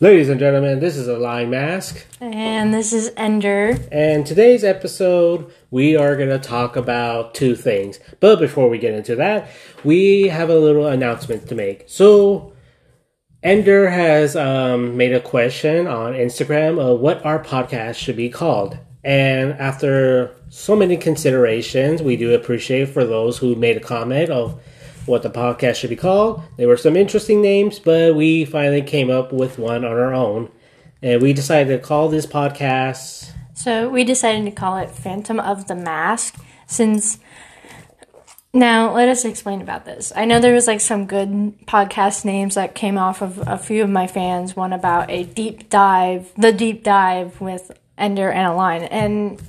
Ladies and gentlemen, this is Align Mask, And this is Ender. and today's episode we are going to talk about two things. But before we get into that, we have a little announcement to make. So, Ender has um, made a question on Instagram of what our podcast should be called. And after so many considerations, we do appreciate for those who made a comment of what the podcast should be called. There were some interesting names, but we finally came up with one on our own. And we decided to call this podcast. So we decided to call it Phantom of the Mask since. Now, let us explain about this. I know there was like some good podcast names that came off of a few of my fans. One about a deep dive, the deep dive with Ender and Align. And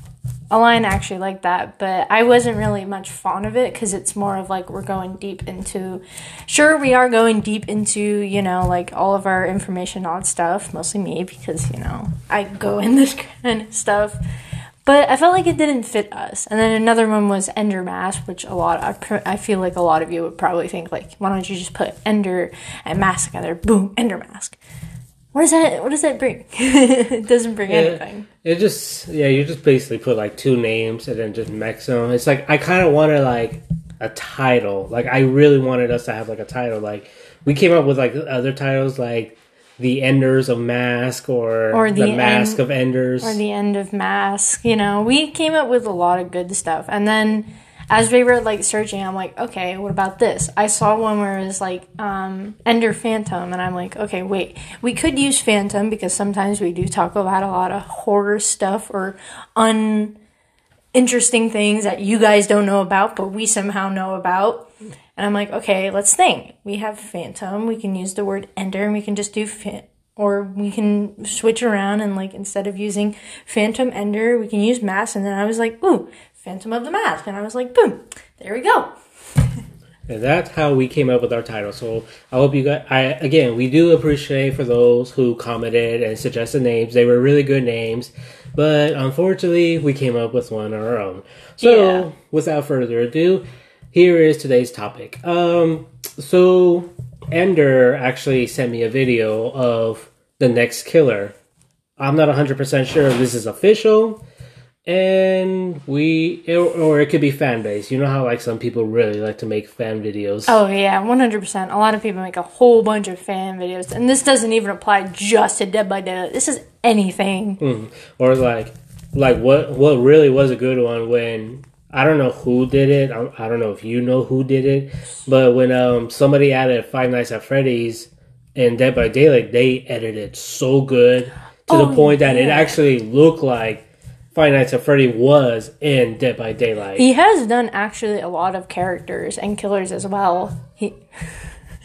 Align actually liked that, but I wasn't really much fond of it because it's more of like we're going deep into. Sure, we are going deep into, you know, like all of our information on stuff, mostly me because, you know, I go in this kind of stuff. But I felt like it didn't fit us. And then another one was Ender Mask, which a lot, I, pr- I feel like a lot of you would probably think, like, why don't you just put Ender and Mask together? Boom, Ender Mask. What does that, what does that bring? it doesn't bring anything. It just, yeah, you just basically put like two names and then just mix them. It's like, I kind of wanted like a title. Like, I really wanted us to have like a title. Like, we came up with like other titles like The Enders of Mask or, Or The, The Mask End- of Enders. or the end of mask you know we came up with a lot of good stuff and then as we were like searching i'm like okay what about this? I saw one where it was like um ender phantom and i'm like okay wait. We could use phantom because sometimes we do talk about a lot of horror stuff or uninteresting things that you guys don't know about but we somehow know about. And i'm like okay let's think. We have phantom. We can use the word ender and we can just do fa- or we can switch around and like instead of using phantom ender we can use Mass. and then i was like ooh phantom of the mask and i was like boom there we go And that's how we came up with our title. So I hope you guys. I again, we do appreciate for those who commented and suggested names. They were really good names, but unfortunately, we came up with one on our own. So Yeah. without further ado, here is today's topic. Um, so Ender actually sent me a video of the next killer. I'm not 100% sure if this is official. And we, or it could be fan base. You know how like some people really like to make fan videos. oh yeah 100% a lot of people make a whole bunch of fan videos and this doesn't even apply just to dead by daylight this is anything or like like what what really was a good one when I don't know who did it. I, I don't know if you know who did it, but when um somebody added Five Nights at Freddy's and Dead by Daylight, they edited so good to the Oh, point that it actually looked like Five Nights at Freddy was in Dead by Daylight. He has done actually a lot of characters and killers as well. He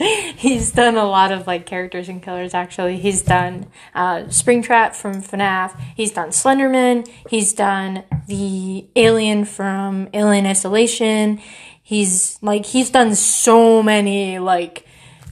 he's done a lot of like characters and killers actually. He's done uh, Springtrap from FNAF. He's done Slenderman. He's done the alien from Alien Isolation. He's like he's done so many like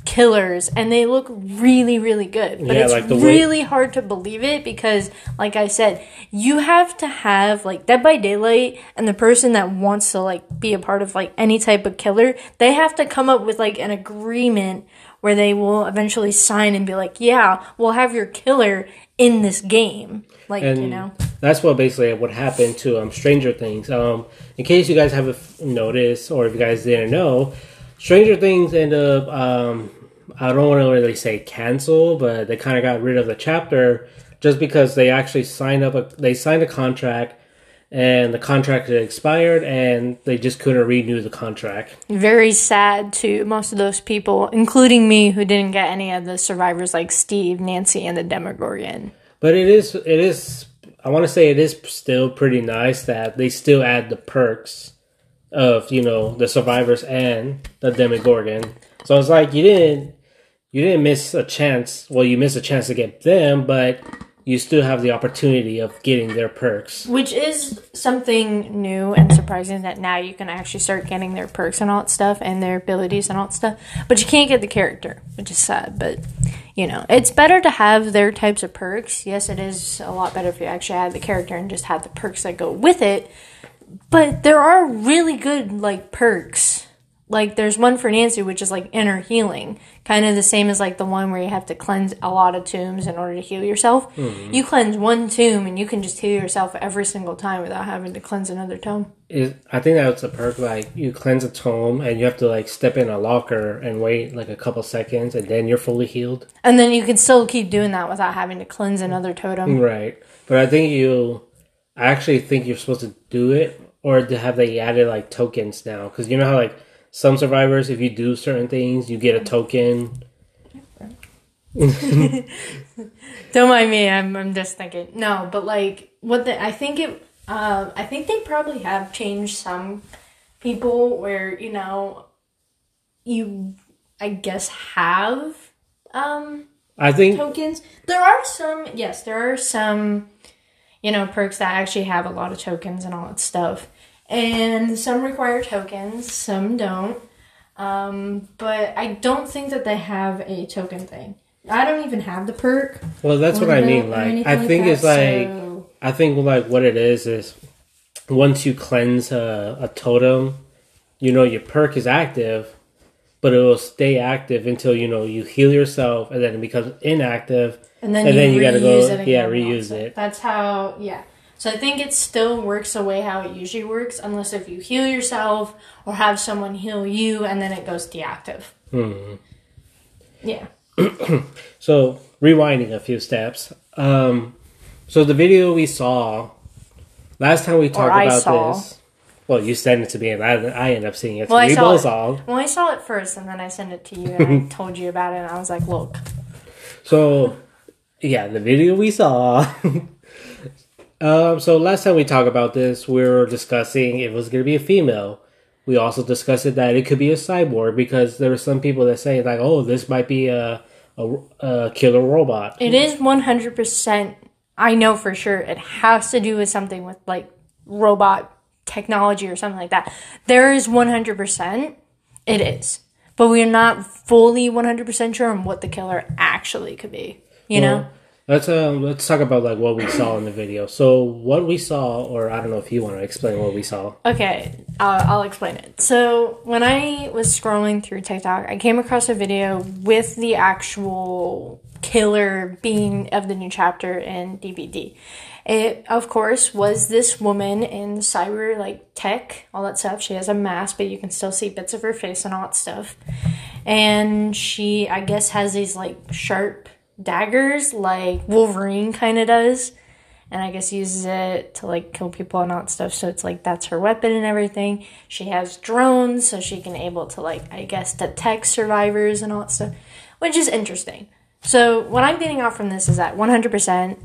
killers and they look really really good but Yeah, it's like the way- really hard to believe it because like i said you have to have like dead by daylight and the person that wants to like be a part of like any type of killer they have to come up with like an agreement where they will eventually sign and be like yeah we'll have your killer in this game like and you know that's what basically what happened to um, Stranger Things. Um, in case you guys haven't noticed, or if you guys didn't know, Stranger Things ended up. Um, I don't want to really say cancel, but they kind of got rid of the chapter just because they actually signed up. A, they signed a contract, and the contract had expired, and they just couldn't renew the contract. very sad to most of those people including me who didn't get any of the survivors like steve nancy and the demogorgon But it is, it is. I want to say it is still pretty nice that they still add the perks of you know the survivors and the Demogorgon. So it's like you didn't, you didn't miss a chance. Well, you missed a chance to get them, but you still have the opportunity of getting their perks. Which is something new and surprising that now you can actually start getting their perks and all that stuff and their abilities and all that stuff. But you can't get the character, which is sad. But, you know, it's better to have their types of perks. Yes, it is a lot better if you actually have the character and just have the perks that go with it. But there are really good, like, perks like there's one for Nancy, which is like inner healing, kind of the same as like the one where you have to cleanse a lot of tombs in order to heal yourself. Mm-hmm. You cleanse one tomb and you can just heal yourself every single time without having to cleanse another tomb. Is I think that's a perk. Like you cleanse a tomb and you have to like step in a locker and wait like a couple seconds, and then you're fully healed. And then you can still keep doing that without having to cleanse another totem. Right. But I think you, I actually think you're supposed to do it, or to have they added like tokens now, because you know how like some survivors, if you do certain things, you get a token. Don't mind me. I'm I'm just thinking. No, but like what the I think it. Uh, I think they probably have changed some people where you know you I guess have um I think tokens. There are some, yes, there are some, you know, perks that actually have a lot of tokens and all that stuff. And some require tokens, some don't. Um, but I don't think that they have a token thing. I don't even have the perk. well, that's what I mean. Like I think that, it's like so- I think like what it is is once you cleanse a, a totem, you know your perk is active, but it will stay active until you know you heal yourself, and then it becomes inactive. and then and you, then you gotta go- reuse it again yeah, reuse that. it. That's how, yeah. So I think it still works the way how it usually works, unless if you heal yourself or have someone heal you, and then it goes deactive. Hmm. Yeah. So rewinding a few steps. Um, so the video we saw last time we talked about saw. this. Well, you sent it to me, and I, I ended up seeing it. So Well, I saw both it. saw. Well, I saw it first, and then I sent it to you, and I told you about it, and I was like, "Look, So, yeah, the video we saw. um, so last time we talked about this, we were discussing if it was going to be a female. We also discussed it that it could be a cyborg because there were some people that say like, "Oh, this might be a a, a killer robot." it is one hundred percent. I know for sure it has to do with something with like robot technology or something like that. There is one hundred percent. It is, but we're not fully one hundred percent sure on what the killer actually could be. You know." Let's um let's talk about like what we saw in the video. So what we saw, or I don't know if you want to explain what we saw. Okay, uh, I'll explain it. So, when I was scrolling through TikTok, I came across a video with the actual killer being of the new chapter in DBD. It, of course, was this woman in cyber like tech, all that stuff. She has a mask, but you can still see bits of her face and all that stuff. And she, I guess, has these like sharp daggers, like Wolverine kind of does and I guess uses it to like kill people and all that stuff. So it's like that's her weapon and everything. She has drones, so she can able to like I guess detect survivors and all that stuff, which is interesting. So what I'm getting out from this is that 100%,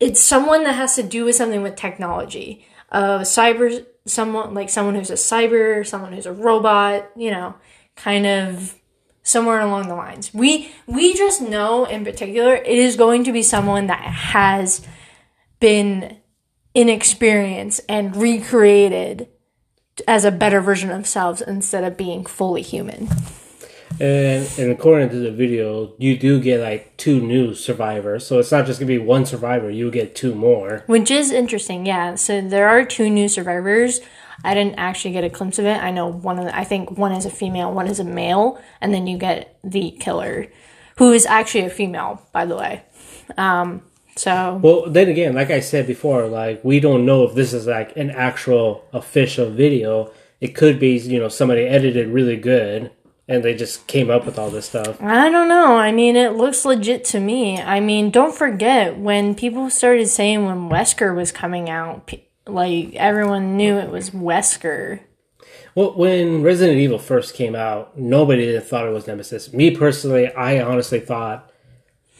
it's someone that has to do with something with technology. Uh, cyber, someone like someone who's a cyber, someone who's a robot, you know, kind of somewhere along the lines. We we just know in particular it is going to be someone that has been inexperienced and recreated as a better version of selves instead of being fully human. And and according to the video, you do get like two new survivors. So it's not just gonna be one survivor. You get two more. Which is interesting, yeah. So there are two new survivors. I didn't actually get a glimpse of it. I know one of the, I think one is a female, one is a male, and then you get the killer, who is actually a female, by the way. Um, so Well, then again, like I said before, like we don't know if this is like an actual official video. It could be, you know, somebody edited really good and they just came up with all this stuff. I don't know. I mean, it looks legit to me. I mean, don't forget when people started saying when Wesker was coming out, like everyone knew it was Wesker. Well, when Resident Evil first came out, nobody thought it was Nemesis. Me personally, I honestly thought,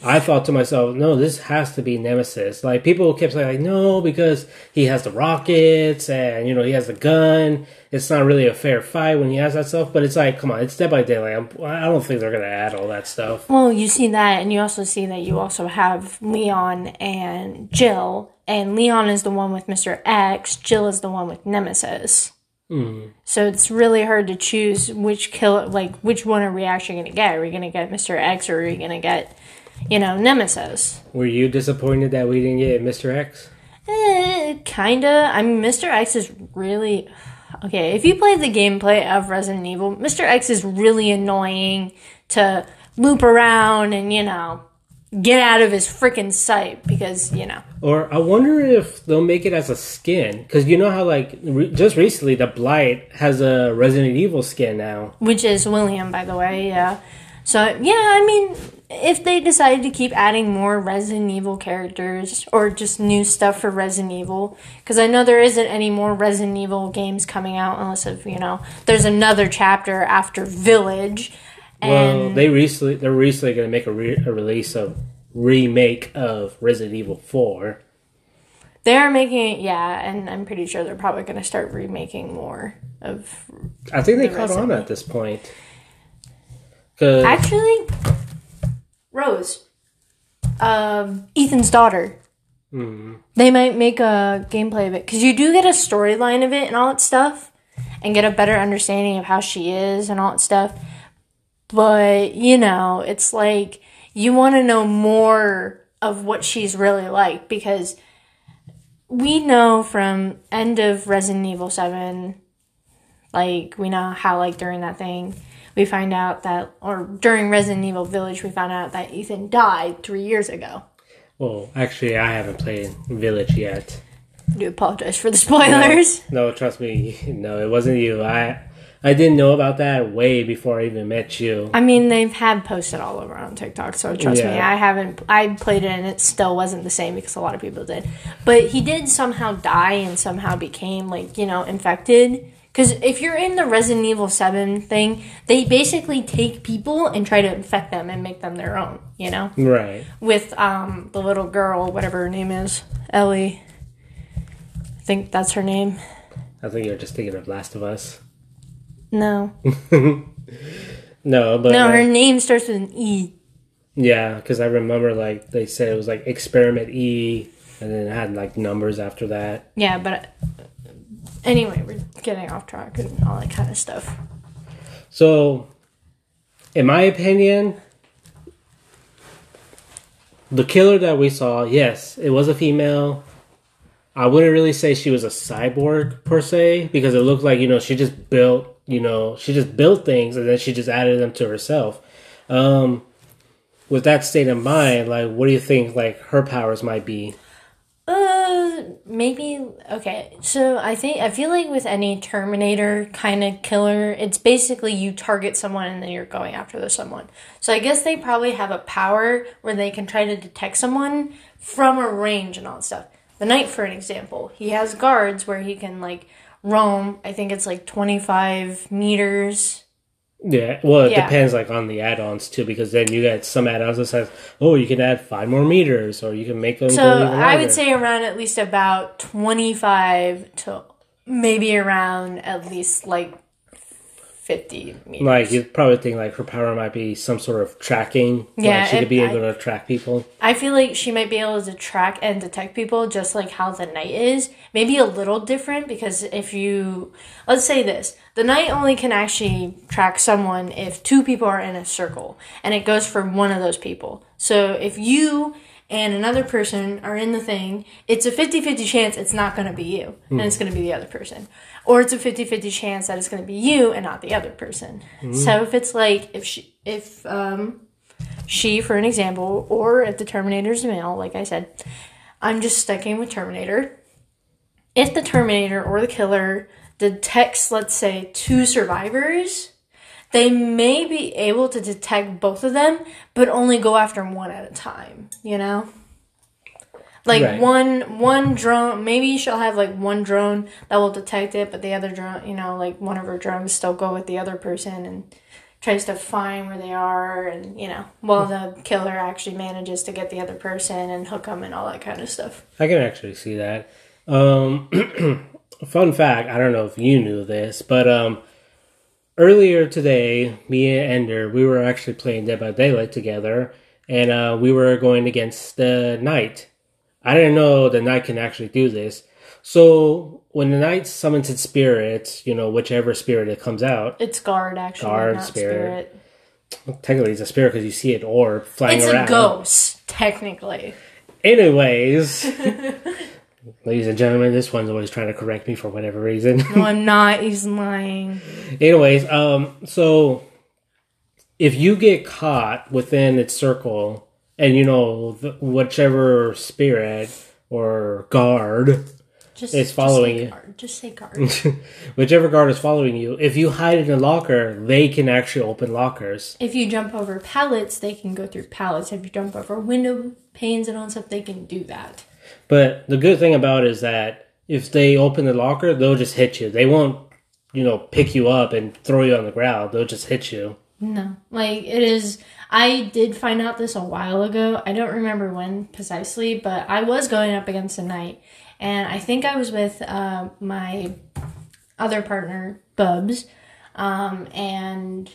I thought to myself, no, this has to be Nemesis. Like people kept saying, like, no, because he has the rockets and you know he has the gun. It's not really a fair fight when he has that stuff. But it's like, come on, it's Dead by Daylight. I'm, I don't think they're gonna add all that stuff. Well, you see that, and you also see that you also have Leon and Jill, and Leon is the one with Mr. X, Jill is the one with Nemesis. So it's really hard to choose which kill, like which one are we actually going to get? Are we going to get Mr. X or are we going to get, you know, Nemesis? Were you disappointed that we didn't get Mr. X? Eh, kinda. I mean, Mr. X is really Okay, if you play the gameplay of Resident Evil, Mr. X is really annoying to loop around and, you know, get out of his freaking sight because, you know. Or I wonder if they'll make it as a skin because you know how like re- just recently the Blight has a Resident Evil skin now. Which is William, by the way, yeah. So, yeah, I mean, if they decide to keep adding more Resident Evil characters or just new stuff for Resident Evil, because I know there isn't any more Resident Evil games coming out unless if you know there's another chapter after Village. And Well, they recently they're recently going to make a, re- a release of remake of Resident Evil Four. they're making yeah, and I'm pretty sure they're probably going to start remaking more of. I think they The caught on at this point. Actually, Rose, um, Ethan's daughter. They might make a gameplay of it because you do get a storyline of it and all that stuff, and get a better understanding of how she is and all that stuff. But you know, it's like you want to know more of what she's really like because we know from end of Resident Evil Seven, like we know how like during that thing we find out that or during Resident Evil Village we found out that Ethan died three years ago. well, actually, I haven't played Village yet. I do apologize for the spoilers. No, trust me, no, it wasn't you. I I didn't know about that way before I even met you. I mean, they've had posted all over on TikTok, so trust me, I haven't. I played it and it still wasn't the same because a lot of people did. But he did somehow die and somehow became like you know infected. Because if you're in the Resident Evil Seven thing, they basically take people and try to infect them and make them their own. You know, Right. with um the little girl, whatever her name is, Ellie. I think that's her name. I think you're just thinking of Last of Us. No, No, but no, her name starts with an E. yeah, because I remember like they said it was like Experiment E, and then it had like numbers after that. Yeah, but uh, anyway, we're getting off track and all that kind of stuff. So, in my opinion, the killer that we saw, yes, it was a female. I wouldn't really say she was a cyborg per se because it looked like you know she just built you know she just built things and then she just added them to herself. Um, with that state of mind, like, what do you think like her powers might be? Uh, maybe okay. So I think I feel like with any Terminator kind of killer, it's basically you target someone and then you're going after the someone. So I guess they probably have a power where they can try to detect someone from a range and all that stuff. The Knight, for an example, he has guards where he can like roam. I think it's like twenty five meters. Yeah, well, it Yeah. depends like on the add-ons too, because then you get some add-ons that says, "Oh, you can add five more meters, or you can make them." So I would say around at least about 25 to maybe around at least like 50 meters. Like you probably think like her power might be some sort of tracking. Yeah, like she could be I- able to track people. I feel like she might be able to track and detect people just like how the knight is. Maybe a little different because if you let's say this, the knight only can actually track someone if two people are in a circle and it goes for one of those people. So if you and another person are in the thing, it's a 50-50 chance it's not going to be you and it's going to be the other person. Or it's a 50-50 chance that it's going to be you and not the other person. So if it's like if she if um she, for an example, or if the Terminator's a male, like I said, I'm just sticking with Terminator. If the Terminator or the killer detects, let's say, two survivors, they may be able to detect both of them, but only go after one at a time, you know? Like Right. one one drone, maybe she'll have like one drone that will detect it, but the other drone, you know, like one of her drones still go with the other person and tries to find where they are and you know while the killer actually manages to get the other person and hook them and all that kind of stuff I can actually see that. Um, fun fact: I don't know if you knew this, but um, earlier today, me and Ender, we were actually playing Dead by Daylight together, and uh, we were going against the Knight. I didn't know the Knight can actually do this. So when the Knight summons its spirit, you know, whichever spirit it comes out, it's guard actually Guard, spirit. spirit, technically it's a spirit because you see it orb flying it's around. a ghost technically Anyways, Ladies and gentlemen, this one's always trying to correct me for whatever reason. No, I'm not. He's lying. Anyways, um, so if you get caught within its circle, and you know th- whichever spirit or guard, Just It's following you. just say guard. Just say guard. whichever guard is following you, if you hide in a locker, they can actually open lockers. if you jump over pallets, they can go through pallets. If you jump over window panes and all stuff, they can do that. But the good thing about it is that if they open the locker, they'll just hit you. They won't, you know, pick you up and throw you on the ground. They'll just hit you. No, like it is. I did find out this a while ago. I don't remember when precisely, but I was going up against a knight, and I think I was with uh, my other partner, Bubs, um, and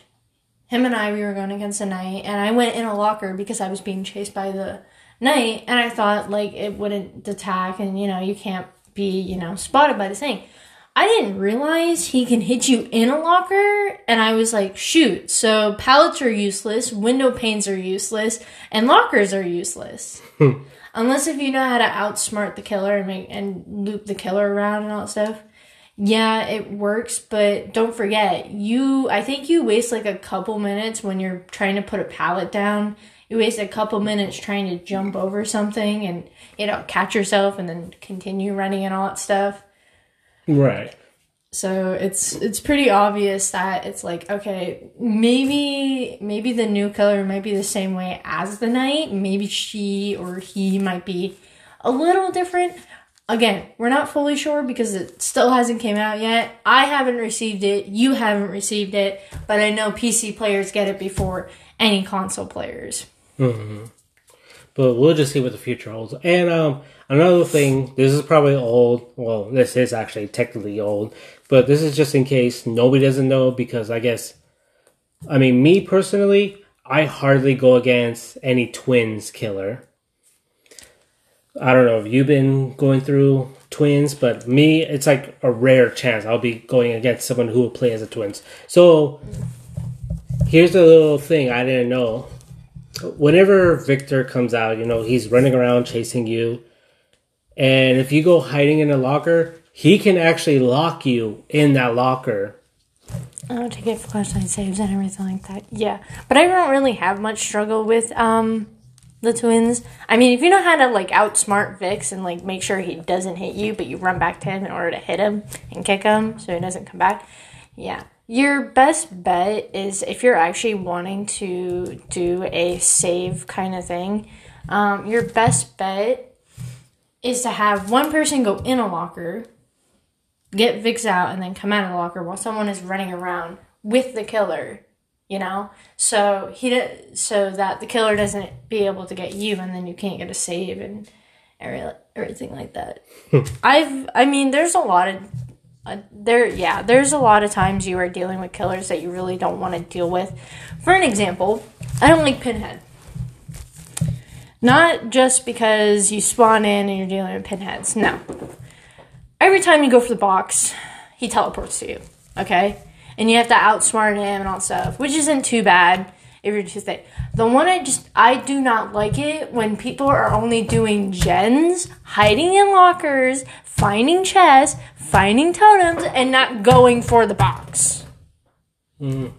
him and I we were going against a knight, and I went in a locker because I was being chased by the knight, and I thought like it wouldn't attack, and you know you can't be you know spotted by the thing. I didn't realize he can hit you in a locker, and I was like, shoot. So pallets are useless, window panes are useless, and lockers are useless. Hmm. Unless if you know how to outsmart the killer and make and loop the killer around and all that stuff. Yeah, it works, but don't forget, you I think you waste like a couple minutes when you're trying to put a pallet down. You waste a couple minutes trying to jump over something and you know, catch yourself and then continue running and all that stuff. Right. So it's it's pretty obvious that it's like okay maybe maybe the new color might be the same way as the knight maybe she or he might be a little different. Again we're not fully sure because it still hasn't came out yet. I haven't received it. You haven't received it. But I know PC players get it before any console players But we'll just see what the future holds. And um, another thing, this is probably old. Well, this is actually technically old, but this is just in case nobody doesn't know because I guess, I mean, me personally, I hardly go against any twins killer. I don't know if you've been going through twins, but me, it's like a rare chance I'll be going against someone who will play as a twins. So here's a little thing I didn't know whenever Victor comes out, you know, he's running around chasing you. And if you go hiding in a locker, he can actually lock you in that locker. Oh, to get flashlight saves and everything like that. Yeah, but I don't really have much struggle with um the twins. I mean, if you know how to like outsmart Vix and like make sure he doesn't hit you, but you run back to him in order to hit him and kick him so he doesn't come back. Yeah. Your best bet is if you're actually wanting to do a save kind of thing, um, your best bet is to have one person go in a locker, get Vix out, and then come out of the locker while someone is running around with the killer. You know, so he so that the killer doesn't be able to get you, and then you can't get a save and everything like that. I've, I mean, there's a lot of uh, there, yeah, there's a lot of times you are dealing with killers that you really don't want to deal with. For an example, I don't like Pinhead. Not just because you spawn in and you're dealing with pinheads. No. Every time you go for the box, he teleports to you. Okay? And you have to outsmart him and all stuff, which isn't too bad if you're just there. The one I just I do not like it when people are only doing gens, hiding in lockers, finding chests, finding totems, and not going for the box. Mm.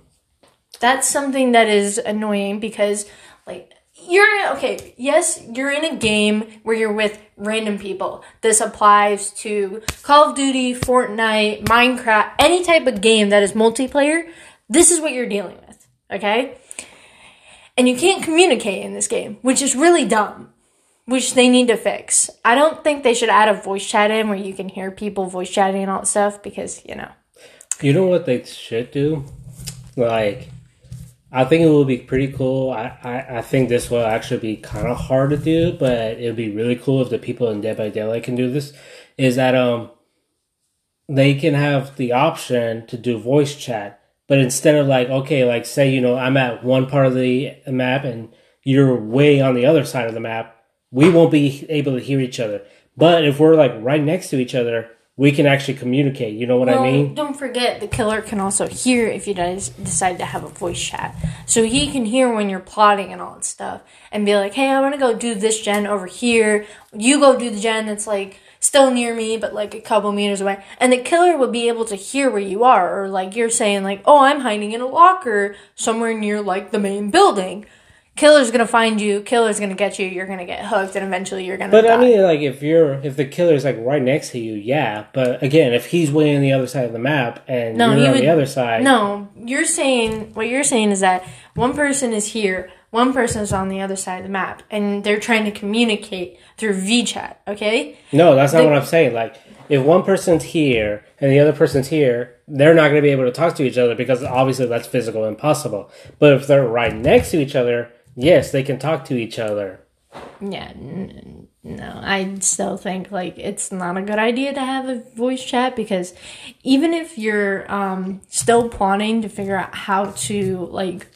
That's something that is annoying because like you're okay, yes, you're in a game where you're with random people. This applies to Call of Duty, Fortnite, Minecraft, any type of game that is multiplayer. This is what you're dealing with, okay? And you can't communicate in this game, which is really dumb, which they need to fix. I don't think they should add a voice chat in where you can hear people voice chatting and all that stuff because, you know. You know what they should do? Like, I think it will be pretty cool. I, I, I think this will actually be kind of hard to do, but it would be really cool if the people in Dead by Daylight can do this. Is that um they can have the option to do voice chat, but instead of like okay, like say you know I'm at one part of the map and you're way on the other side of the map, we won't be able to hear each other. But if we're like right next to each other, we can actually communicate. You know what I mean? Don't forget, the killer can also hear if you guys decide to have a voice chat. So he can hear when you're plotting and all that stuff and be like, hey, I want to go do this gen over here. You go do the gen that's like still near me, but like a couple meters away. And the killer would be able to hear where you are, or like you're saying, like, oh, I'm hiding in a locker somewhere near like the main building. Killer's gonna find you. Killer's gonna get you. You're gonna get hooked, and eventually you're gonna. But die. I mean, like if you're if the killer's like right next to you, yeah. But again, if he's way on the other side of the map and No, you're on would- the other side, No, you're saying what you're saying is that one person is here, one person is on the other side of the map, and they're trying to communicate through VChat. Okay, no, that's not The- what I'm saying. Like if one person's here and the other person's here, they're not going to be able to talk to each other because obviously that's physical impossible. But if they're right next to each other, yes, they can talk to each other. yeah, no, I still think like it's not a good idea to have a voice chat because even if you're um, still plotting to figure out how to like,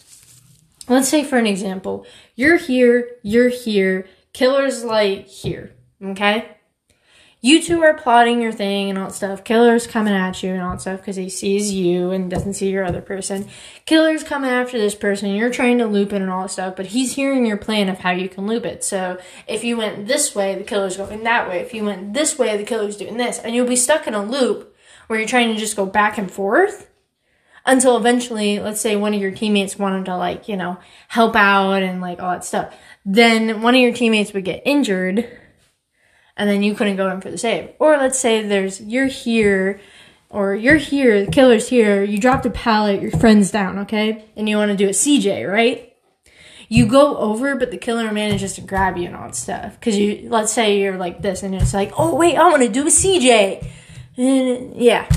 let's say for an example, you're here, you're here, killer's like here, okay. You two are plotting your thing and all that stuff. Killer's coming at you and all that stuff because he sees you and doesn't see your other person. Killer's coming after this person. You're trying to loop it and all that stuff, but he's hearing your plan of how you can loop it. So if you went this way, the killer's going that way. If you went this way, the killer's doing this. And you'll be stuck in a loop where you're trying to just go back and forth until eventually, let's say one of your teammates wanted to like, you know, help out and like all that stuff. Then one of your teammates would get injured and then you couldn't go in for the save. Or let's say there's you're here or you're here, the killer's here, you dropped a pallet, your friend's down, okay? And you want to do a CJ, right? You go over, but the killer manages to grab you and all that stuff. Cause you, let's say you're like this and it's like, oh wait, I want to do a CJ. And eh, yeah.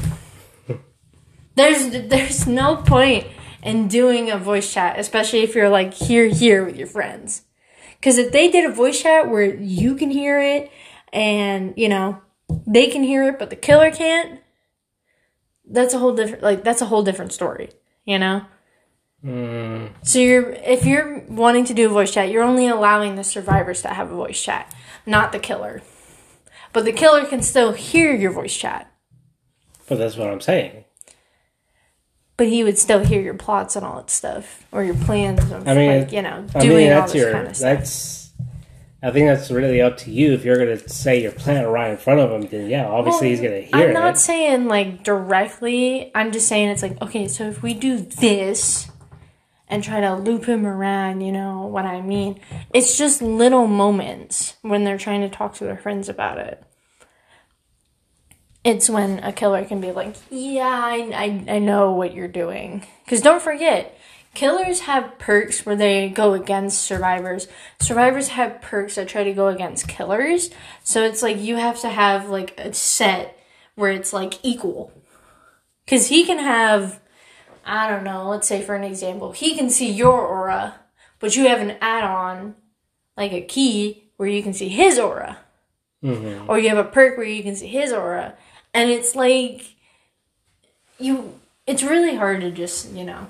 There's, there's no point in doing a voice chat, especially if you're like here, here with your friends. Cause if they did a voice chat where you can hear it and you know they can hear it but the killer can't. That's a whole different like that's a whole different story you know? Hmm. So you're if you're wanting to do a voice chat you're only allowing the survivors to have a voice chat not the killer. But the killer can still hear your voice chat. But that's what I'm saying. but he would still hear your plots and all that stuff or your plans of I mean, like you know I doing mean, all that's this your kind of stuff. that's. I think that's really up to you. If you're going to say your plan right in front of him, then yeah, obviously he's going to hear I'm not it. saying like directly. I'm just saying it's like okay, so if we do this and try to loop him around, you know what I mean? It's just little moments when they're trying to talk to their friends about it. It's when a killer can be like, "Yeah, I I, I know what you're doing." Because don't forget, killers have perks where they go against survivors. Survivors have perks that try to go against killers. So it's like you have to have like a set where it's like equal. Because he can have, I don't know, let's say for an example, he can see your aura, but you have an add on, like a key, where you can see his aura. Mm-hmm. Or you have a perk where you can see his aura. And it's like, you, it's really hard to just, you know,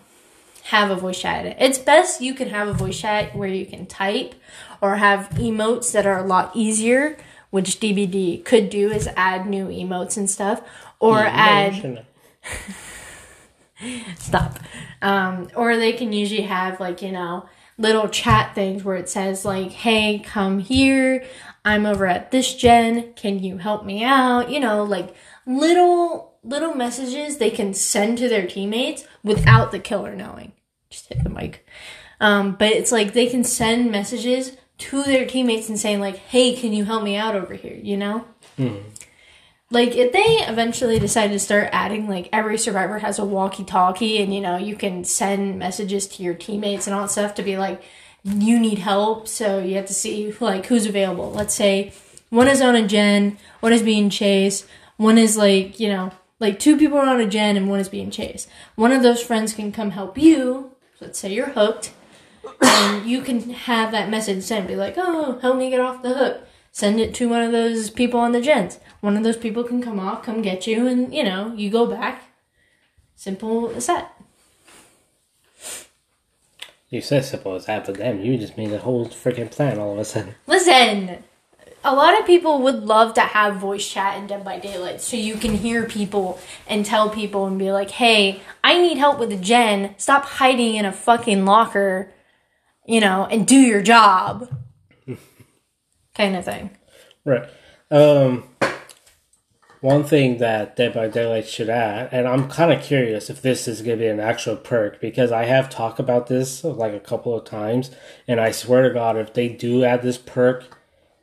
have a voice chat. It's best you can have a voice chat where you can type or have emotes that are a lot easier, which DBD could do is add new emotes and stuff, or add stop. Um, or they can usually have like you know little chat things where it says like, "Hey, come here. I'm over at this gen. Can you help me out?" You know, like little little messages they can send to their teammates without the killer knowing. Just hit the mic. Um, but it's like they can send messages to their teammates and saying like, "Hey, can you help me out over here?" You know. Like if they eventually decide to start adding like every survivor has a walkie-talkie and you know you can send messages to your teammates and all that stuff to be like you need help so you have to see like who's available. Let's say one is on a gen, one is being chased, one is like, you know, like two people are on a gen and one is being chased. One of those friends can come help you. Let's say you're hooked and you can have that message sent be like, "Oh, help me get off the hook." Send it to one of those people on the gens. One of those people can come off, come get you, and you know you go back. Simple as that. You said simple as that, but damn, you just made a whole freaking plan all of a sudden. Listen, a lot of people would love to have voice chat in Dead by Daylight so you can hear people and tell people and be like, hey, I need help with the gen. Stop hiding in a fucking locker, you know, and do your job. kind of thing. Right. Um, one thing that Dead by Daylight should add, and I'm kind of curious if this is going to be an actual perk because I have talked about this like a couple of times, and I swear to God, if they do add this perk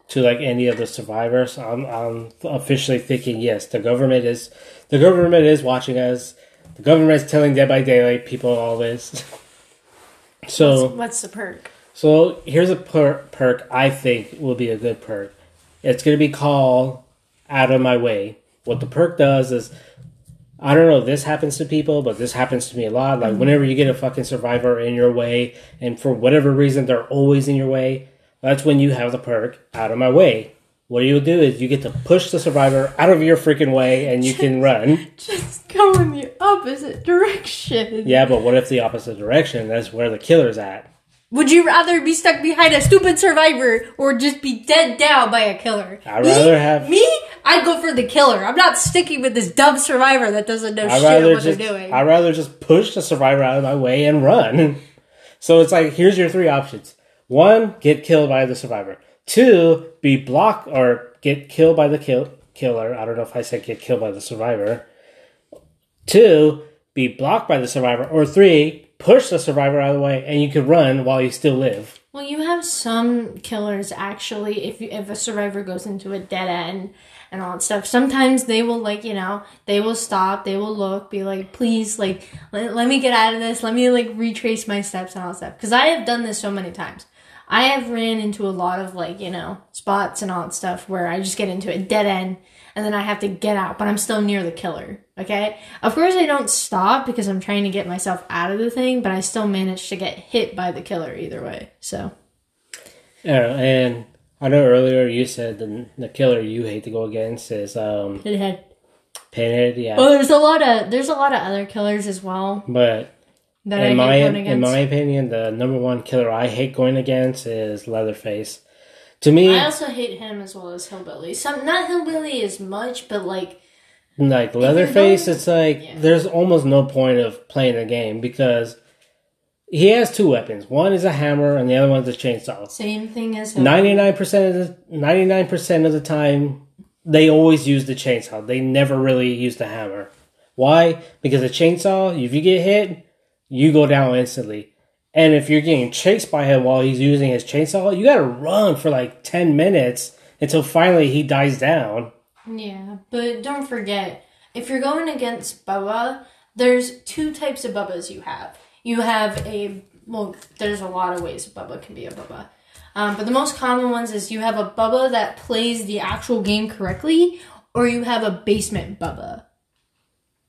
to like any of the survivors, I'm, I'm officially thinking yes, the government is the government is watching us. The government is telling Dead by Daylight people all this. so What's the perk? so here's a per- perk I think will be a good perk. It's going to be called Out of My Way. What the perk does is, I don't know if this happens to people, but this happens to me a lot. Like, mm-hmm. whenever you get a fucking survivor in your way, and for whatever reason they're always in your way, that's when you have the perk Out of My Way. What you'll do is you get to push the survivor out of your freaking way and you can run. Just go in the opposite direction. Yeah, but what if the opposite direction? That's where the killer's at. Would you rather be stuck behind a stupid survivor or just be dead down by a killer? I'd Me? rather have- me. I'd go for the killer. I'm not sticking with this dumb survivor that doesn't know I'd shit what just they're doing. I'd rather just push the survivor out of my way and run. So it's like here's your three options: one, get killed by the survivor; two, be blocked or get killed by the kill- killer. I don't know if I said get killed by the survivor. Two, be blocked by the survivor, or three, push the survivor out of the way and you can run while you still live. Well, you have some killers actually. If you, if a survivor goes into a dead end and all that stuff, sometimes they will like you know they will stop, they will look, be like, please, like let, let me get out of this, let me like retrace my steps and all that stuff. Because I have done this so many times. I have ran into a lot of like you know spots and all that stuff where I just get into a dead end and then I have to get out, but I'm still near the killer. Okay, of course I don't stop because I'm trying to get myself out of the thing, but I still manage to get hit by the killer either way. So. Yeah, and I know earlier you said the, the killer you hate to go against is um, Pinhead. Pinhead. Yeah, Well, there's a lot of there's a lot of other killers as well but that I in my hate going in my opinion, the number one killer I hate going against is Leatherface. To me, I also hate him as well as Hillbilly. Some not Hillbilly as much, but like like Leatherface, going- it's like Yeah. there's almost no point of playing the game because he has two weapons. One is a hammer, and the other one's a chainsaw. same thing as Ninety nine percent of the ninety nine percent of the time, they always use the chainsaw. They never really use the hammer. Why? Because the chainsaw, if you get hit, you go down instantly. And if you're getting chased by him while he's using his chainsaw, you gotta run for like ten minutes until finally he dies down. Yeah, but don't forget if you're going against Bubba, there's two types of Bubbas you have. You have a well, there's a lot of ways Bubba can be a Bubba. Um, but the most common ones is you have a Bubba that plays the actual game correctly, or you have a basement Bubba.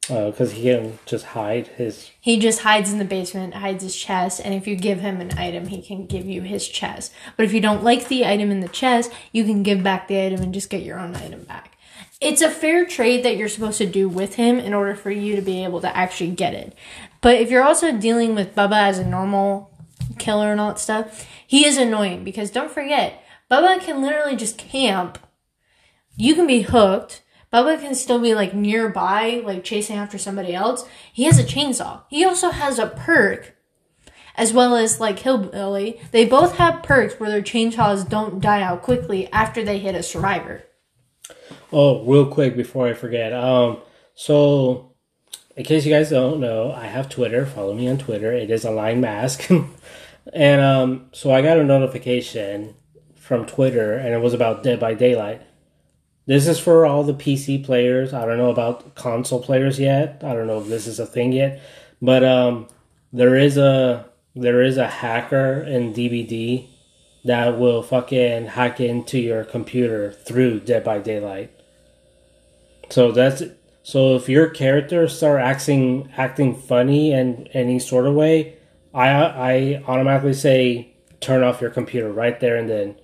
Uh, because he can just hide his. He just hides in the basement, hides his chest, and if you give him an item, he can give you his chest. But if you don't like the item in the chest, you can give back the item and just get your own item back. It's a fair trade that you're supposed to do with him in order for you to be able to actually get it. But if you're also dealing with Bubba as a normal killer and all that stuff, he is annoying because don't forget, Bubba can literally just camp. You can be hooked. Bubba can still be like nearby, like chasing after somebody else. He has a chainsaw. He also has a perk, as well as like Hillbilly. They both have perks where their chainsaws don't die out quickly after they hit a survivor. Oh, real quick before I forget. Um, so in case you guys don't know, I have Twitter. Follow me on Twitter. It is a line mask, and um, so I got a notification from Twitter, and it was about Dead by Daylight. This is for all the PC players. I don't know about console players yet. I don't know if this is a thing yet, but um, there is a there is a hacker in DBD that will fucking hack into your computer through Dead by Daylight. So that's so if your character start acting acting funny in any sort of way, I I automatically say turn off your computer right there and then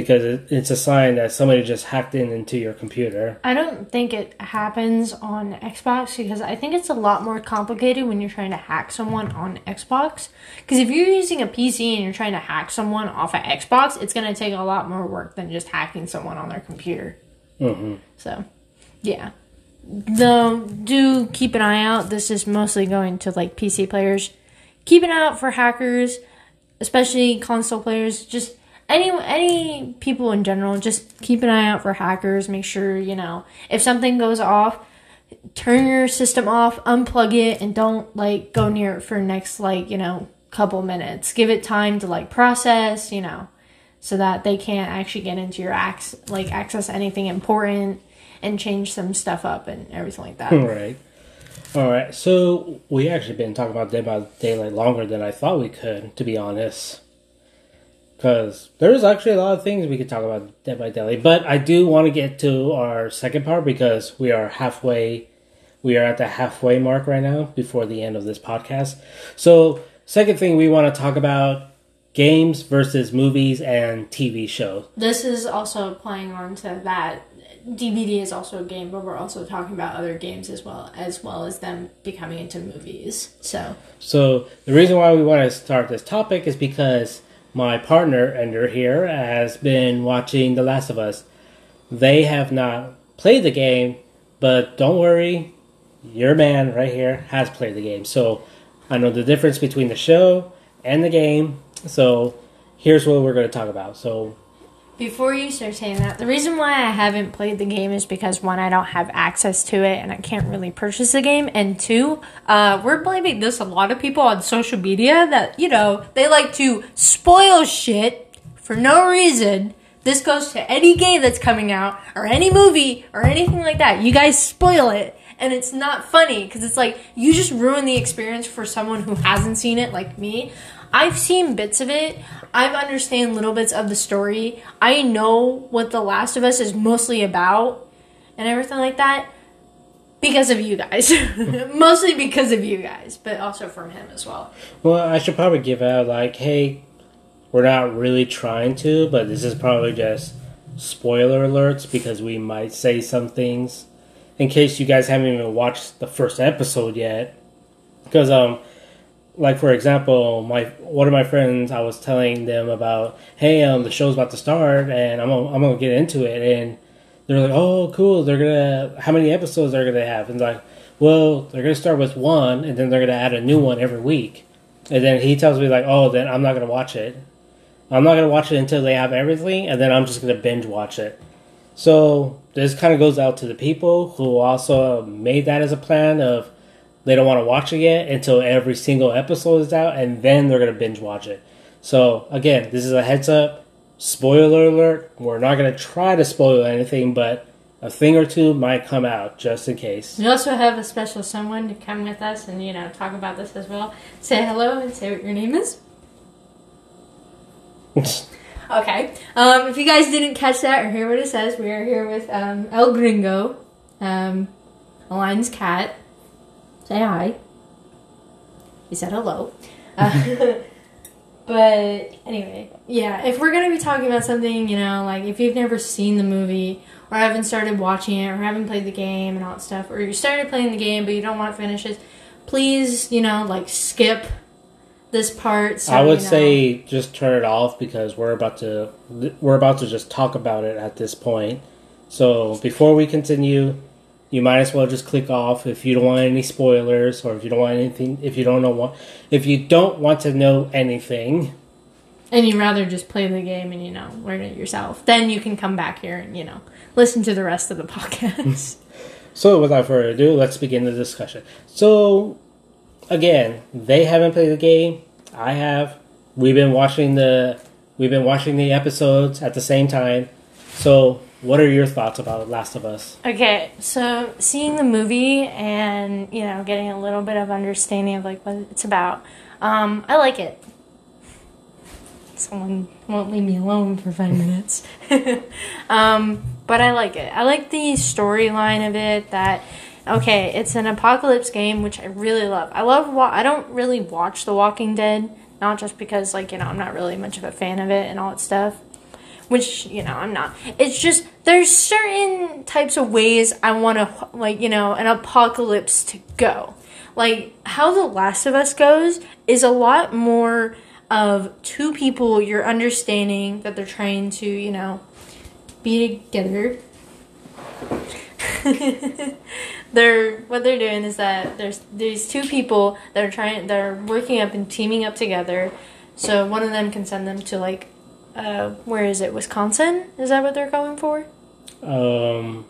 because it's a sign that somebody just hacked in into your computer. I don't think it happens on Xbox because I think it's a lot more complicated when you're trying to hack someone on Xbox. Because if you're using a PC and you're trying to hack someone off of Xbox, it's going to take a lot more work than just hacking someone on their computer. hmm So, yeah. Though, do keep an eye out. This is mostly going to like PC players. Keep an eye out for hackers, especially console players. Just any any people in general, just keep an eye out for hackers. Make sure you know if something goes off, turn your system off, unplug it, and don't like go near it for next like you know couple minutes. Give it time to like process, you know, so that they can't actually get into your acts like access anything important and change some stuff up and everything like that. Right. All right. So we actually been talking about Dead by Daylight longer than I thought we could, to be honest. Because there's actually a lot of things we could talk about Dead by Daylight, but I do want to get to our second part because we are halfway. We are at the halfway mark right now before the end of this podcast. So, second thing we want to talk about games versus movies and TV shows. This is also playing on to that. DBD is also a game, but we're also talking about other games as well, as well as them becoming into movies. So, So the reason why we want to start this topic is because my partner Ender here has been watching The Last of Us. They have not played the game, but don't worry, your man right here has played the game. So I know the difference between the show and the game. So here's what we're going to talk about. So Before you start saying that, the reason why I haven't played the game is because one, I don't have access to it and I can't really purchase the game, and two, uh, we're blaming this a lot of people on social media that you know they like to spoil shit for no reason. This goes to any game that's coming out or any movie or anything like that. You guys spoil it. And it's not funny because it's like you just ruin the experience for someone who hasn't seen it, like me. I've seen bits of it. I've understand little bits of the story. I know what The Last of Us is mostly about and everything like that because of you guys. mostly because of you guys, but also from him as well. Well, I should probably give out like, hey, we're not really trying to, but this is probably just spoiler alerts because we might say some things in case you guys haven't even watched the first episode yet. Because um, like for example, my one of my friends, I was telling them about, hey, um, the show's about to start, and I'm gonna, I'm gonna get into it, and they're like, oh, cool, they're gonna, how many episodes are gonna have? And like, well, they're gonna start with one, and then they're gonna add a new one every week. And then he tells me like, oh, then I'm not gonna watch it. I'm not gonna watch it until they have everything, and then I'm just gonna binge watch it. So this kind of goes out to the people who also made that as a plan of they don't want to watch it yet until every single episode is out, and then they're gonna binge watch it. So again, this is a heads up. Spoiler alert: We're not gonna try to spoil anything, but a thing or two might come out just in case. We also have a special someone to come with us and you know talk about this as well. Say hello and say what your name is. Okay. Um, if you guys didn't catch that or hear what it says, we are here with um, El Gringo, um, cat. Say hi. He said hello. Uh, but anyway, yeah, if we're going to be talking about something, you know, like if you've never seen the movie or haven't started watching it or haven't played the game and all that stuff, or you started playing the game but you don't want to finish it, please, you know, like skip this part. So, I would you know- say just turn it off because we're about to we're about to just talk about it at this point. So before we continue, you might as well just click off if you don't want any spoilers or if you don't want anything if you don't know what if you don't want to know anything. and you'd rather just play the game and you know learn it yourself then you can come back here and you know listen to the rest of the podcast So without further ado, let's begin the discussion. So again, they haven't played the game. I have. We've been watching the we've been watching the episodes at the same time. So what are your thoughts about Last of Us? okay so seeing the movie and you know getting a little bit of understanding of like what it's about um, i like it. Someone won't leave me alone for five minutes. Um, but i like it. I like the storyline of it that okay it's an apocalypse game which i really love. I love wa- i don't really watch the walking dead not just because like you know i'm not really much of a fan of it and all that stuff which you know i'm not. It's just there's certain types of ways i want to like you know an apocalypse to go. Like how the last of us goes is a lot more of two people you're understanding that they're trying to you know be together. They're what they're doing is that there's these two people that are trying they're working up and teaming up together. So one of them can send them to like uh, where is it? Wisconsin? Is that what they're going for? Um,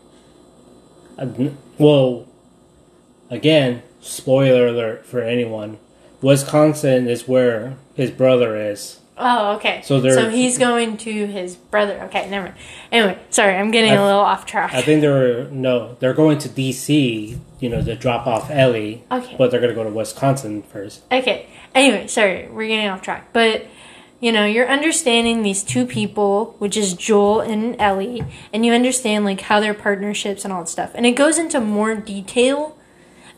well, again, spoiler alert for anyone. Wisconsin is where his brother is. Oh, okay. So so he's going to his brother. Okay, never mind. Anyway, sorry, I'm getting a little off track. I think they're no, they're going to DC. You know, to drop off Ellie. Okay. But they're gonna go to Wisconsin first. Okay. Anyway, sorry, we're getting off track. But you know, you're understanding these two people, which is Joel and Ellie, and you understand like how their partnerships and all that stuff. And it goes into more detail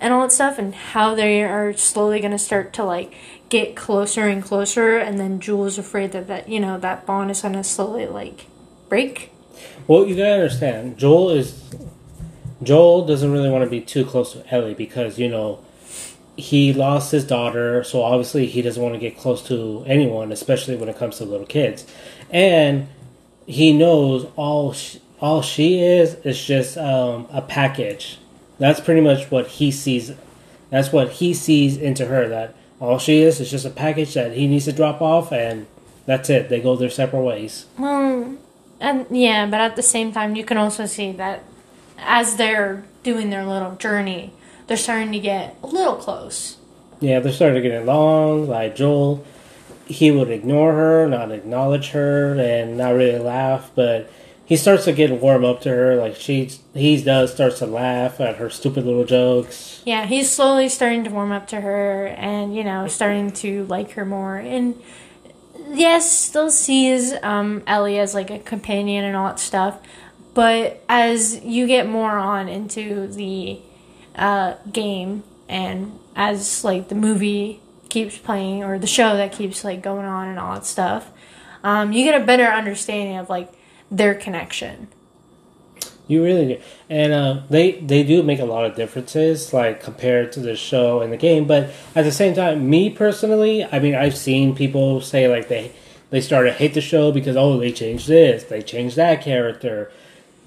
and all that stuff and how they are slowly going to start to like get closer and closer and then Joel's afraid that that, you know, that bond is going to slowly like break. Well, you gotta understand, Joel is Joel doesn't really want to be too close to Ellie because you know he lost his daughter, so obviously he doesn't want to get close to anyone, especially when it comes to little kids. And he knows all sh all she is is just um, a package. That's pretty much what he sees. That's what he sees into her. That all she is is just a package that he needs to drop off, and that's it. They go their separate ways. Well, and yeah, but at the same time, you can also see that as they're doing their little journey, they're starting to get a little close. Yeah, they're starting to get along. Like Joel, he would ignore her, not acknowledge her, and not really laugh. But he starts to get warm up to her. Like she, he does starts to laugh at her stupid little jokes. Yeah, he's slowly starting to warm up to her and, you know, starting to like her more. And yes, still sees um, Ellie as like a companion and all that stuff. But as you get more on into the uh, game and as like the movie keeps playing or the show that keeps like going on and all that stuff, um, you get a better understanding of like their connection. You really do, and uh, they they do make a lot of differences, like compared to the show and the game. But at the same time, me personally, I mean, I've seen people say like they they started hate the show because oh they changed this, they changed that character.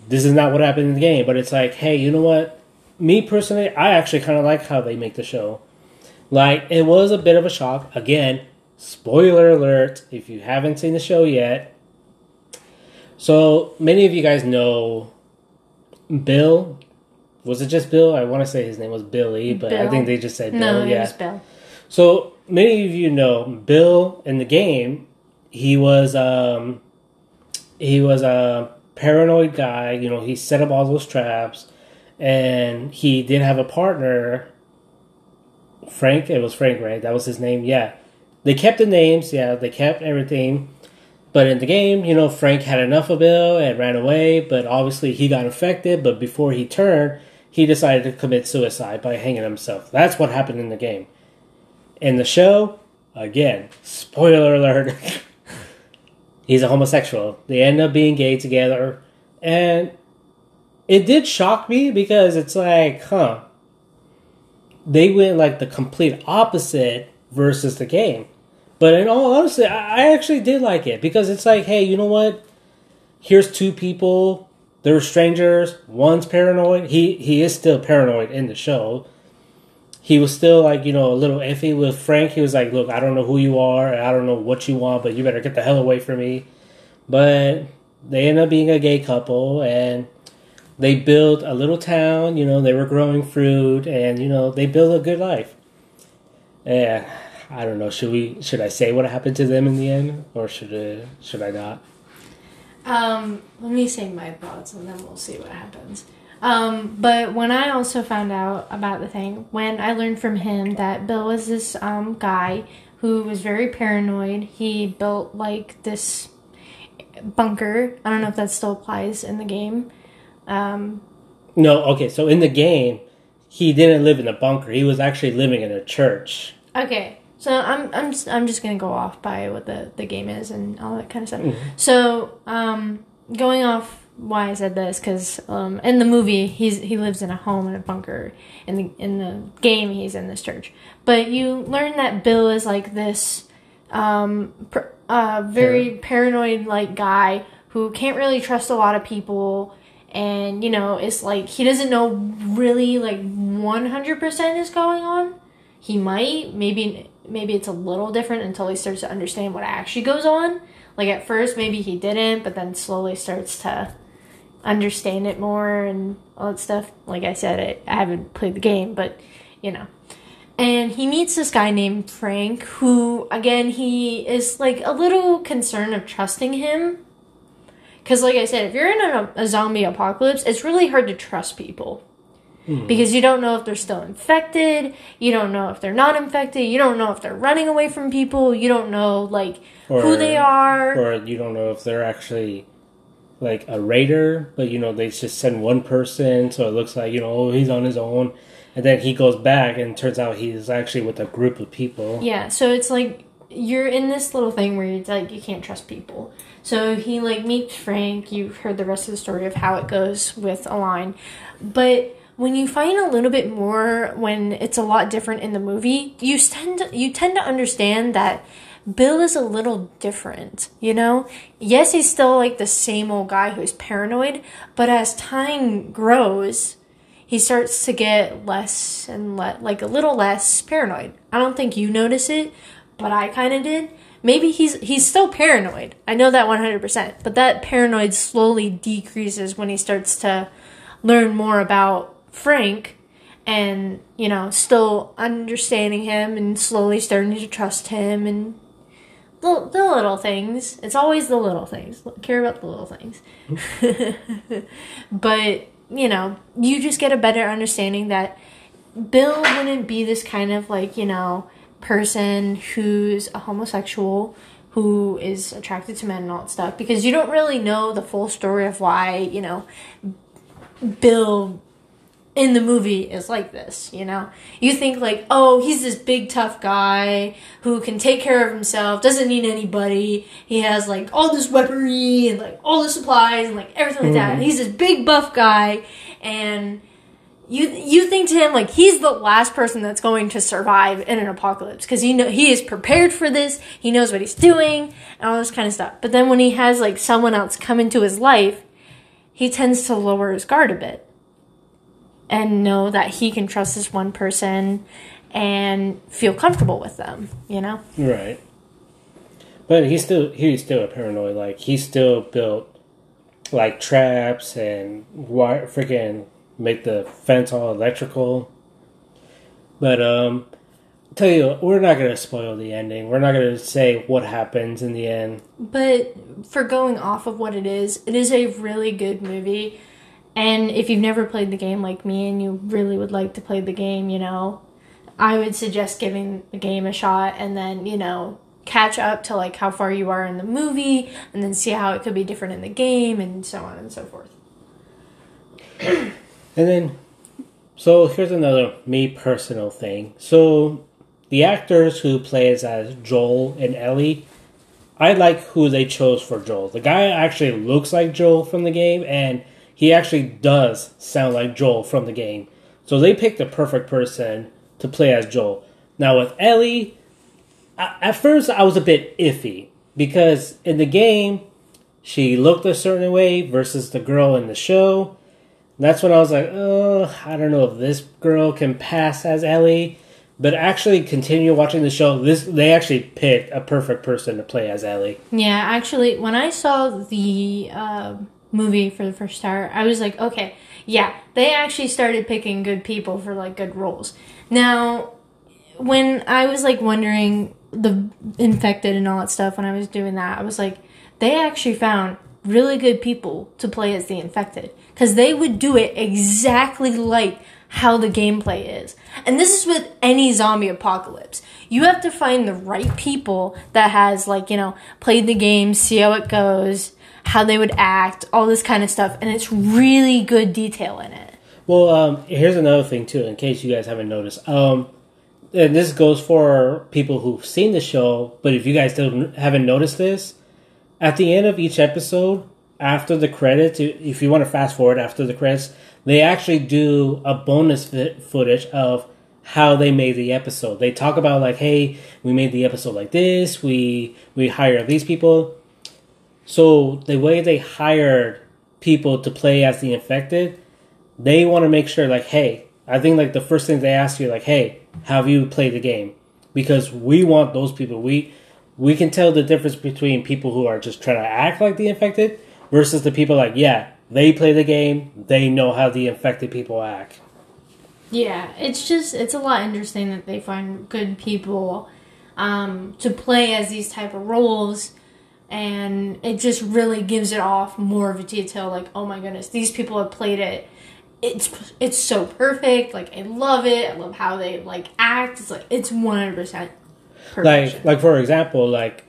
This is not what happened in the game, but it's like, hey, you know what? Me personally, I actually kind of like how they make the show. Like it was a bit of a shock. Again, spoiler alert if you haven't seen the show yet. So many of you guys know Bill. Was it just Bill? I want to say his name was Billy, but I think they just said No, Bill. it Yeah. was Bill. So many of you know Bill in the game. He was um, he was a paranoid guy. You know, he set up all those traps, and he didn't have a partner. Frank, it was Frank, right? That was his name. Yeah, they kept the names. Yeah, they kept everything. But in the game, you know, Frank had enough of Bill and ran away. But obviously, he got infected. But before he turned, he decided to commit suicide by hanging himself. That's what happened in the game. In the show, again, spoiler alert, he's a homosexual. They end up being gay together. And it did shock me because it's like, huh. They went like the complete opposite versus the game. But in all honesty, I actually did like it because it's like, hey, you know what? Here's two people. They're strangers. One's paranoid. He he is still paranoid in the show. He was still like you know a little iffy with Frank. He was like, look, I don't know who you are. I don't know what you want, but you better get the hell away from me. But they end up being a gay couple, and they built a little town. You know, they were growing fruit, and you know they built a good life. Yeah, I don't know. Should we? Should I say what happened to them in the end, or should I, should I not? Um, let me say my thoughts and then we'll see what happens. Um, but when I also found out about the thing, when I learned from him that Bill was this um, guy who was very paranoid, he built like this bunker. I don't know if that still applies in the game. Um, No. Okay. So in the game, he didn't live in a bunker. He was actually living in a church. Okay, so I'm I'm just, I'm just gonna go off by what the the game is and all that kind of stuff. So um, going off why I said this because um, in the movie he's he lives in a home in a bunker. In the in the game he's in this church, but you learn that Bill is like this um, pr- uh, very paranoid like guy who can't really trust a lot of people. And you know, it's like he doesn't know really like one hundred percent is going on he might maybe maybe it's a little different until he starts to understand what actually goes on Like at first, maybe he didn't, but then slowly starts to understand it more and all that stuff. Like I said, I haven't played the game, but you know. And he meets this guy named Frank, who, again, he is like a little concerned of trusting him. Because, like I said, if you're in a, a zombie apocalypse, it's really hard to trust people. Hmm. Because you don't know if they're still infected you don't know if they're not infected you don't know if they're running away from people you don't know like who they are. or you don't know if they're actually like a raider, but you know they just send one person, so it looks like you know oh, he's on his own, and then he goes back and turns out he's actually with a group of people. yeah so it's like you're in this little thing where it's like you can't trust people so he like meets frank you've heard the rest of the story of how it goes with align but when you find a little bit more when it's a lot different in the movie you tend to, you tend to understand that Bill is a little different, you know? Yes, he's still like the same old guy who's paranoid, but as time grows, he starts to get less and le- like a little less paranoid. I don't think you notice it, but I kind of did. Maybe he's he's still paranoid. I know that 100%, but that paranoid slowly decreases when he starts to learn more about Frank and, you know, still understanding him and slowly starting to trust him and the, the little things. It's always the little things. Care about the little things. but, you know, you just get a better understanding that Bill wouldn't be this kind of like, you know, person who's a homosexual who is attracted to men and all that stuff because you don't really know the full story of why, you know, Bill in the movie is like this, you know? You think like, oh, he's this big tough guy who can take care of himself, doesn't need anybody. He has like all this weaponry and like all the supplies and like everything like that. And he's this big buff guy and you you think to him like he's the last person that's going to survive in an apocalypse because he know he is prepared for this. He knows what he's doing and all this kind of stuff. But then when he has like someone else come into his life, he tends to lower his guard a bit and know that he can trust this one person and feel comfortable with them, you know? Right. But he's still he's still a paranoid. Like he still built like traps and wire freaking make the fence all electrical. But um tell you we're not gonna spoil the ending. We're not gonna say what happens in the end. But for going off of what it is, it is a really good movie. And if you've never played the game like me and you really would like to play the game, you know, I would suggest giving the game a shot and then, you know, catch up to like how far you are in the movie and then see how it could be different in the game and so on and so forth. And then, so here's another me personal thing. So, the actors who plays as Joel and Ellie, I like who they chose for Joel. The guy actually looks like Joel from the game, and he actually does sound like Joel from the game. So they picked the perfect person to play as Joel. Now with Ellie, I, at first I was a bit iffy because in the game she looked a certain way versus the girl in the show. That's when I was like, oh, I don't know if this girl can pass as Ellie. But actually, continue watching the show. This they actually picked a perfect person to play as Ellie. Yeah, actually, when I saw the uh, movie for the first time, I was like, okay, yeah, they actually started picking good people for like good roles. Now, when I was like wondering the infected and all that stuff, when I was doing that, I was like, they actually found really good people to play as the infected because they would do it exactly like how the gameplay is. And this is with any zombie apocalypse. You have to find the right people that has like, you know, played the game, see how it goes, how they would act, all this kind of stuff, and it's really good detail in it. Well, um, here's another thing too, in case you guys haven't noticed. Um, and this goes for people who've seen the show, but if you guys haven't noticed this, at the end of each episode, after the credits, if you want to fast forward after the credits, they actually do a bonus footage of how they made the episode. They talk about like, hey, we made the episode like this. We we hired these people. So the way they hired people to play as the infected, they want to make sure like, hey, I think like the first thing they ask you like, hey, have you played the game? Because we want those people. We we can tell the difference between people who are just trying to act like the infected versus the people like, yeah, they play the game, they know how the infected people act. Yeah, it's just it's a lot interesting that they find good people um, to play as these type of roles, and it just really gives it off more of a detail. Like, oh my goodness, these people have played it. It's it's so perfect. Like, I love it. I love how they like act. It's like it's one hundred percent. Like like for example, like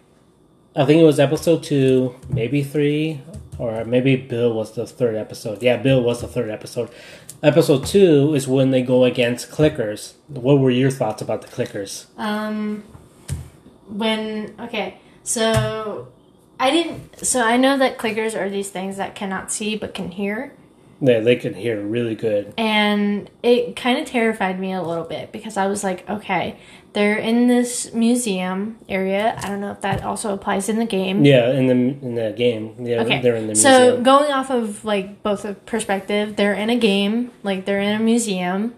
I think it was episode two, maybe three, or maybe Bill was the third episode. Yeah, Bill was the third episode. Episode two is when they go against clickers. What were your thoughts about the clickers? Um, when okay, so I didn't. So I know that clickers are these things that cannot see but can hear. Yeah, they can hear really good. And it kind of terrified me a little bit because I was like, okay, they're in this museum area. I don't know if that also applies in the game. Yeah, in the in the game. Yeah, Okay. they're in the so going off of like both a perspective, they're in a game, like they're in a museum,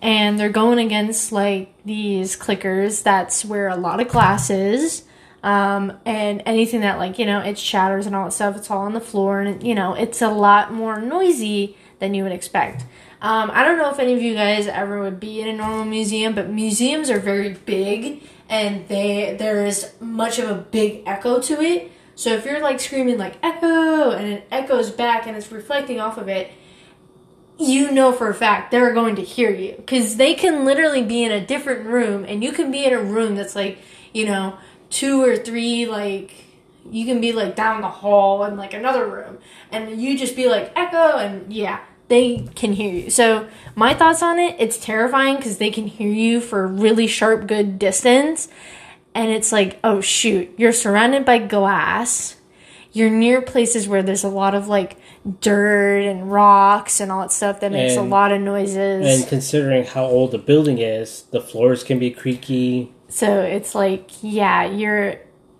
and they're going against like these clickers. That's where a lot of glass is, um, and anything that like you know it shatters and all that stuff. It's all on the floor, and you know it's a lot more noisy than you would expect. Um, I don't know if any of you guys ever would be in a normal museum, but museums are very big, and they there is much of a big echo to it. So if you're like screaming like echo and it echoes back and it's reflecting off of it, you know for a fact they're going to hear you because they can literally be in a different room and you can be in a room that's like you know two or three like you can be like down the hall in like another room and you just be like echo and yeah they can hear you. So my thoughts on it it's terrifying because they can hear you for a really sharp good distance. And it's like oh shoot you're surrounded by glass. You're near places where there's a lot of like dirt and rocks and all that stuff that makes a lot of noises. and considering how old the building is, the floors can be creaky. so it's like yeah you're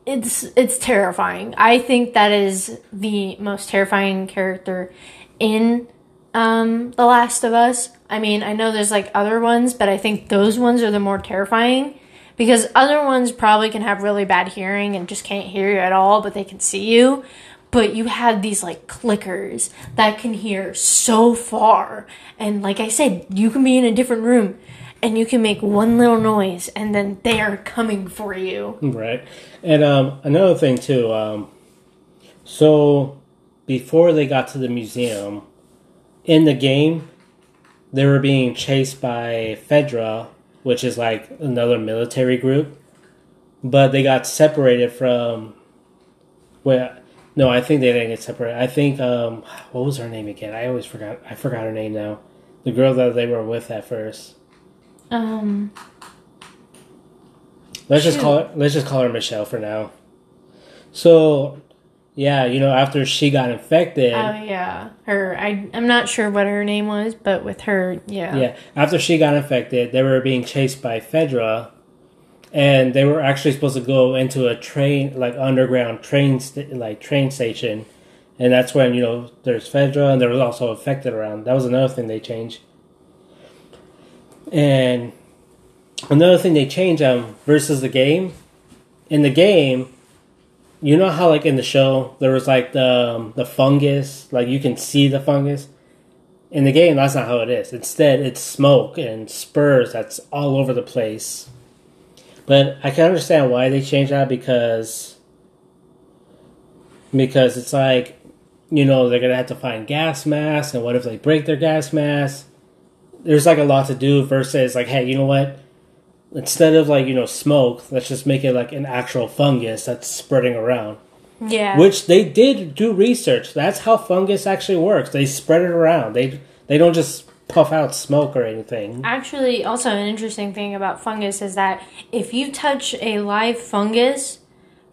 it's it's terrifying. I think that is the most terrifying character in um the last of us i mean i know there's like other ones but i think those ones are the more terrifying because other ones probably can have really bad hearing and just can't hear you at all but they can see you but you have these like clickers that can hear so far and like i said you can be in a different room and you can make one little noise and then they are coming for you Right. And um, another thing too. Um, so before they got to the museum, in the game, they were being chased by Fedra, which is like another military group. But they got separated from. Well, no, I think they didn't get separated. I think um, what was her name again? I always forgot. I forgot her name now. The girl that they were with at first. um Let's just call her. Let's just call her Michelle for now. So, yeah, you know, after she got infected, oh yeah her I, i'm not sure what her name was but with her yeah yeah, after she got infected, they were being chased by Fedra, and they were actually supposed to go into a train, like underground train, st- like train station, and that's when you know there's Fedra, and there was also infected around. That was another thing they changed, and another thing they changed um versus the game. In the game, you know how like in the show there was like the um, the fungus, like you can see the fungus. In the game, that's not how it is. Instead, it's smoke and spores that's all over the place. But I can understand why they changed that because because it's like you know they're gonna have to find gas masks, and what if they break their gas mask? There's like a lot to do versus like, hey, you know what? Instead of like you know smoke, let's just make it like an actual fungus that's spreading around. yeah Which they did do research. That's how fungus actually works. They spread it around. They they don't just puff out smoke or anything. Actually, also an interesting thing about fungus is that if you touch a live fungus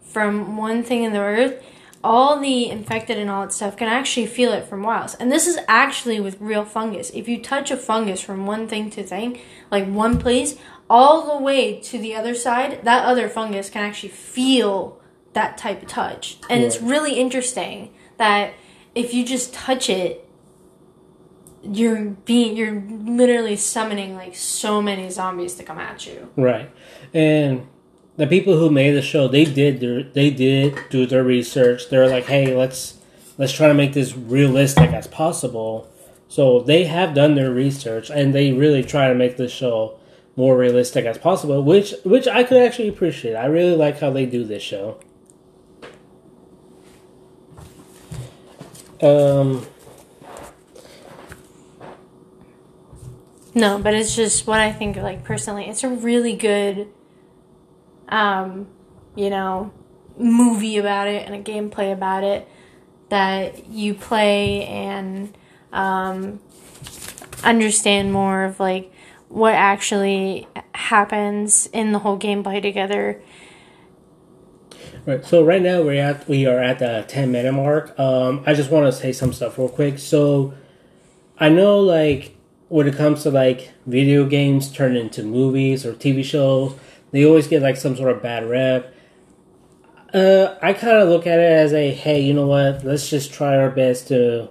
from one thing in the earth, all the infected and all that stuff can actually feel it from miles. And this is actually with real fungus. If you touch a fungus from one thing to thing, like one place, all the way to the other side, that other fungus can actually feel that type of touch. And it's really interesting that if you just touch it, you're being you're literally summoning like so many zombies to come at you. Right. And the people who made the show they did their they did do their research. They're like, hey, let's let's try to make this realistic as possible. So they have done their research and they really try to make the show more realistic as possible, which which I could actually appreciate. I really like how they do this show. Um No, but it's just what I think like personally. It's a really good um, you know, movie about it and a gameplay about it that you play and um, understand more of like what actually happens in the whole gameplay together. Right. So right now we're at we are at the ten minute mark. Um, I just want to say some stuff real quick. So I know like when it comes to like video games turned into movies or TV shows, they always get like some sort of bad rep. Uh, I kind of look at it as a hey, you know what? Let's just try our best to.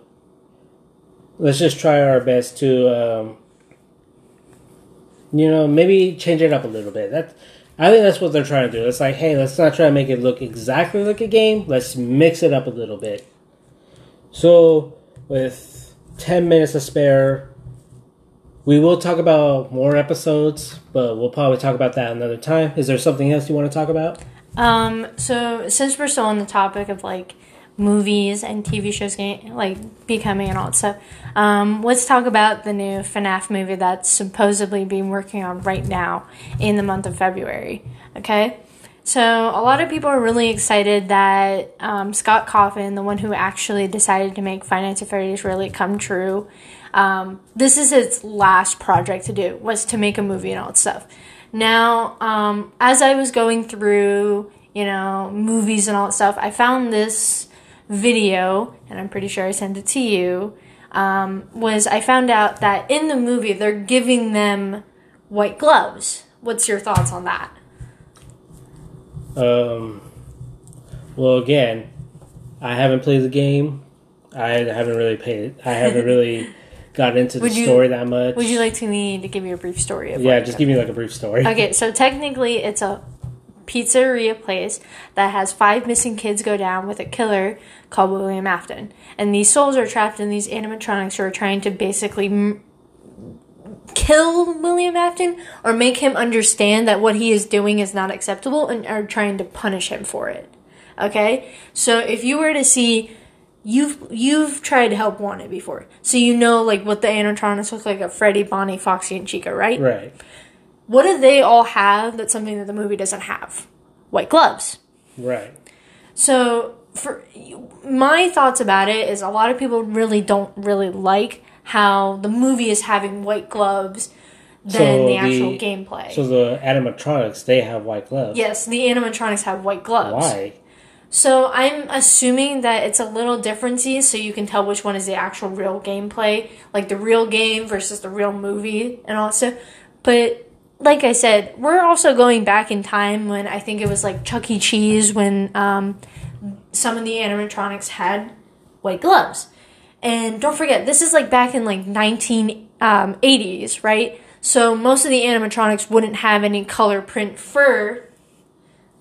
Let's just try our best to, um, you know, maybe change it up a little bit. That I think that's what they're trying to do. It's like, hey, let's not try to make it look exactly like a game. Let's mix it up a little bit. So, with ten minutes to spare, we will talk about more episodes, but we'll probably talk about that another time. Is there something else you want to talk about? Um, so since we're still on the topic of like movies and TV shows getting, like becoming and all that stuff, um, let's talk about the new FNAF movie that's supposedly being working on right now in the month of February. Okay. So a lot of people are really excited that um, Scott Cawthon, the one who actually decided to make Five Nights at Freddy's really come true, um, this is his last project to do was to make a movie and all that stuff. Now, um, as I was going through, you know, movies and all that stuff, I found this video, and I'm pretty sure I sent it to you. Um, was I found out that in the movie they're giving them white gloves. What's your thoughts on that? Um, well, again, I haven't played the game. I haven't really paid. I haven't really got into the you- story that much. Would you like to me to give you a brief story of yeah, just give me like a brief story. Okay, so technically it's a pizzeria place that has five missing kids go down with a killer called William Afton. And these souls are trapped in these animatronics who are trying to basically m- kill William Afton or make him understand that what he is doing is not acceptable and are trying to punish him for it. Okay? So if you were to see you've you've tried to help wanted before. So you know like what the animatronics look like of Freddy, Bonnie, Foxy, and Chica, right? Right. What do they all have that's something that the movie doesn't have? White gloves. Right. So for my thoughts about it is a lot of people really don't really like how the movie is having white gloves than So the actual the- gameplay. So the animatronics they have white gloves. yes, the animatronics have white gloves. Why? So I'm assuming that it's a little differences so you can tell which one is the actual real gameplay, like the real game versus the real movie and all that stuff. But like I said, we're also going back in time when I think it was like Chuck E. Cheese when um, some of the animatronics had white gloves. And don't forget, this is like back in like 1980s, right? So most of the animatronics wouldn't have any color print fur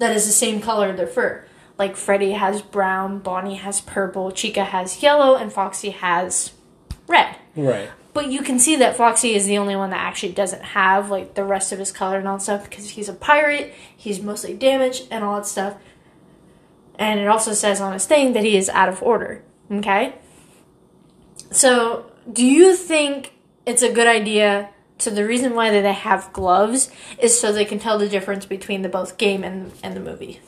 that is the same color of their fur. Like Freddy has brown, Bonnie has purple, Chica has yellow, and Foxy has red. Right. But you can see that Foxy is the only one that actually doesn't have like the rest of his color and all that stuff because he's a pirate, he's mostly damaged and all that stuff. And it also says on his thing that he is out of order. Okay? So, do you think it's a good idea? So the reason why they have gloves is so they can tell the difference between the both game and, and the movie.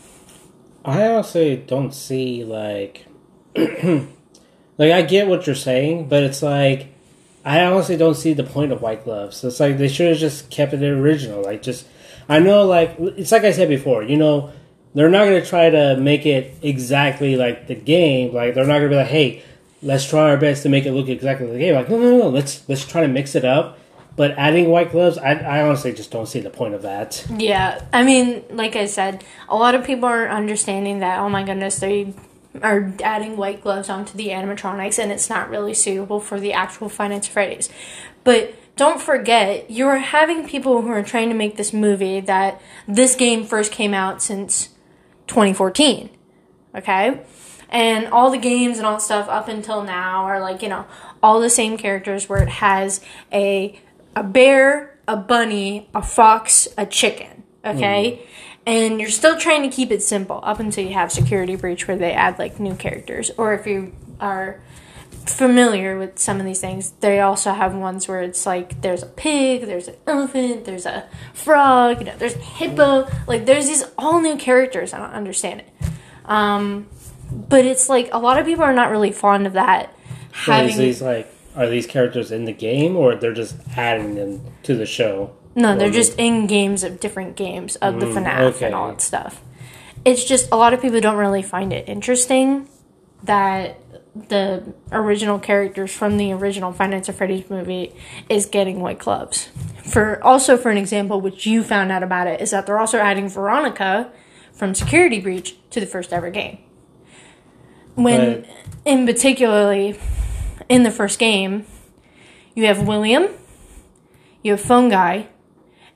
I honestly don't see like like I get what you're saying, but it's like I honestly don't see the point of white gloves. It's like they should have just kept it original. Like just I know like it's like I said before, you know, they're not gonna try to make it exactly like the game. Like they're not gonna be like, hey, let's try our best to make it look exactly like the game. Like no no no, let's let's try to mix it up. But adding white gloves, I, I honestly just don't see the point of that. Yeah, I mean, like I said, a lot of people are understanding that. Oh my goodness, they are adding white gloves onto the animatronics, and it's not really suitable for the actual Five Nights at Freddy's. But don't forget, you're having people who are trying to make this movie that this game first came out since 2014. Okay? And all the games and all stuff up until now are like, you know, all the same characters where it has a a bear, a bunny, a fox, a chicken. Okay? Mm. And you're still trying to keep it simple up until you have Security Breach where they add like new characters. Or if you are familiar with some of these things, they also have ones where it's like there's a pig, there's an elephant, there's a frog, you know, there's a hippo. Like there's these all new characters. I don't understand it. Um, but it's like a lot of people are not really fond of that. Having these like are these characters in the game or they're just adding them to the show? No, they're just in games of different games of the mm, FNAF okay. and all that stuff. It's just a lot of people don't really find it interesting that the original characters from the original Five Nights at Freddy's movie is getting white gloves. For also for an example, which you found out about it, is that they're also adding Veronica from Security Breach to the first ever game. When, right. in particularly, in the first game, you have William, you have Phone Guy,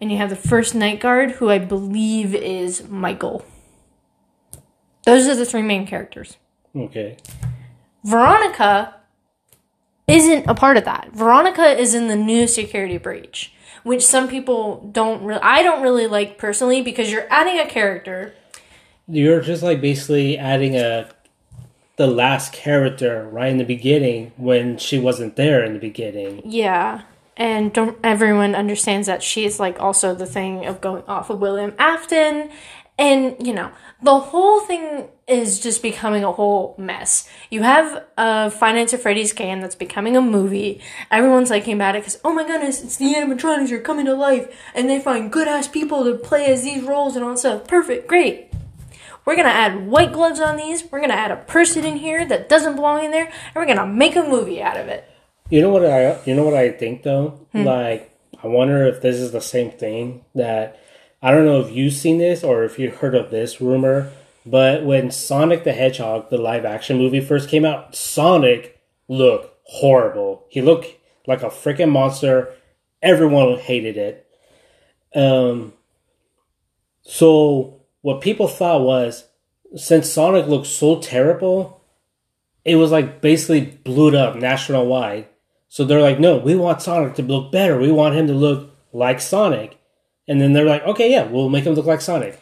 and you have the first Night Guard, who I believe is Michael. Those are the three main characters. Okay. Veronica isn't a part of that. Veronica is in the new security breach, which some people don't really I don't really like personally because you're adding a character. You're just like basically adding a the last character right in the beginning when she wasn't there in the beginning. Yeah. And don't everyone understands that she's like also the thing of going off of William Afton and you know, the whole thing is just becoming a whole mess. You have a Five Nights at Freddy's game that's becoming a movie. Everyone's liking about it because, oh my goodness, it's the animatronics are coming to life and they find good ass people to play as these roles and all that stuff. Perfect, great. We're gonna add white gloves on these. We're gonna add a person in here that doesn't belong in there, and we're gonna make a movie out of it. You know what I? You know what I think though. Hmm. Like, I wonder if this is the same thing that I don't know if you've seen this or if you heard of this rumor, but when Sonic the Hedgehog, the live action movie, first came out, Sonic looked horrible. He looked like a freaking monster. Everyone hated it. Um, so what people thought was, since Sonic looked so terrible, it was like basically blew up national wide. So they're like, no, we want Sonic to look better. We want him to look like Sonic. And then they're like, okay, yeah, we'll make him look like Sonic.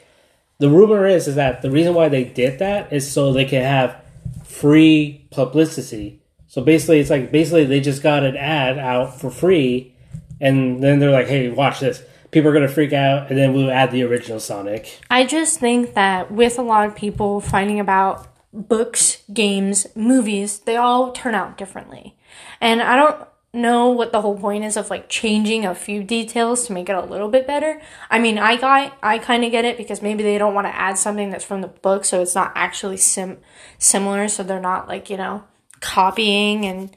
The rumor is is that the reason why they did that is so they can have free publicity. So basically, it's like basically they just got an ad out for free, and then they're like, hey, watch this. People are gonna freak out, and then we'll add the original Sonic. I just think that with a lot of people finding about books, games, movies, they all turn out differently. And I don't know what the whole point is of like changing a few details to make it a little bit better. I mean, I got I kind of get it because maybe they don't want to add something that's from the book so it's not actually sim similar so they're not like, you know, copying and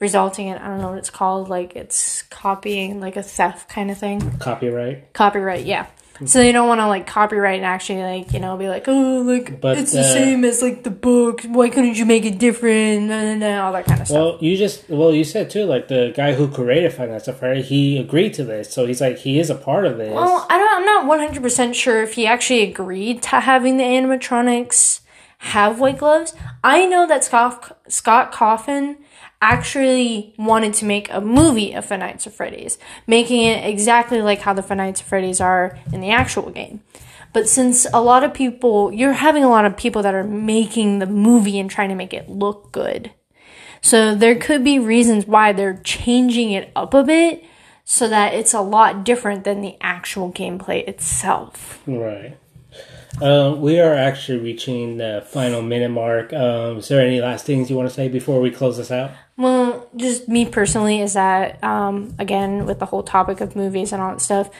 resulting in I don't know what it's called, like it's copying like a theft kind of thing. Copyright. Copyright, yeah. So they don't want to like copyright and actually like you know be like oh like but, it's the uh, same as like the book. Why couldn't you make it different? And all that kind of stuff. Well, you just well you said too like the guy who created Five Nights at Freddy he agreed to this, so he's like he is a part of this. Well, I don't. I'm not 100 percent sure if he actually agreed to having the animatronics have white gloves. I know that Scott Scott Cawthon actually wanted to make a movie of Five Nights at Freddy's, making it exactly like how the Five Nights at Freddy's are in the actual game. But since a lot of people, you're having a lot of people that are making the movie and trying to make it look good. So there could be reasons why they're changing it up a bit so that it's a lot different than the actual gameplay itself. Right. Uh, we are actually reaching the final minute mark. Um, is there any last things you want to say before we close this out? Well, just me personally is that um, again with the whole topic of movies and all that stuff,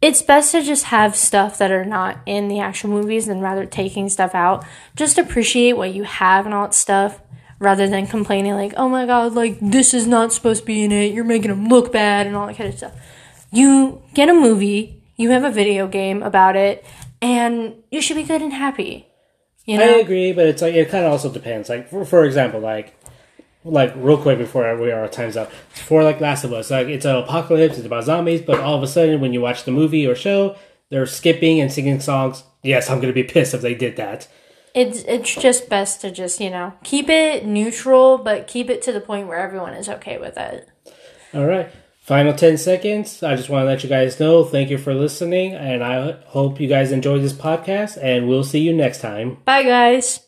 it's best to just have stuff that are not in the actual movies and rather taking stuff out. Just appreciate what you have and all that stuff rather than complaining like, oh my god, like this is not supposed to be in it. You're making them look bad and all that kind of stuff. You get a movie, you have a video game about it, and you should be good and happy. You know? I agree, but it's like it kind of also depends. Like for, for example, like like real quick before we are times up. For like Last of Us, like it's an apocalypse, it's about zombies, but all of a sudden when you watch the movie or show, they're skipping and singing songs. Yes, I'm gonna be pissed if they did that. It's it's just best to just you know keep it neutral, but keep it to the point where everyone is okay with it. All right. Final 10 seconds. I just want to let you guys know thank you for listening, and I hope you guys enjoyed this podcast, and we'll see you next time. Bye, guys.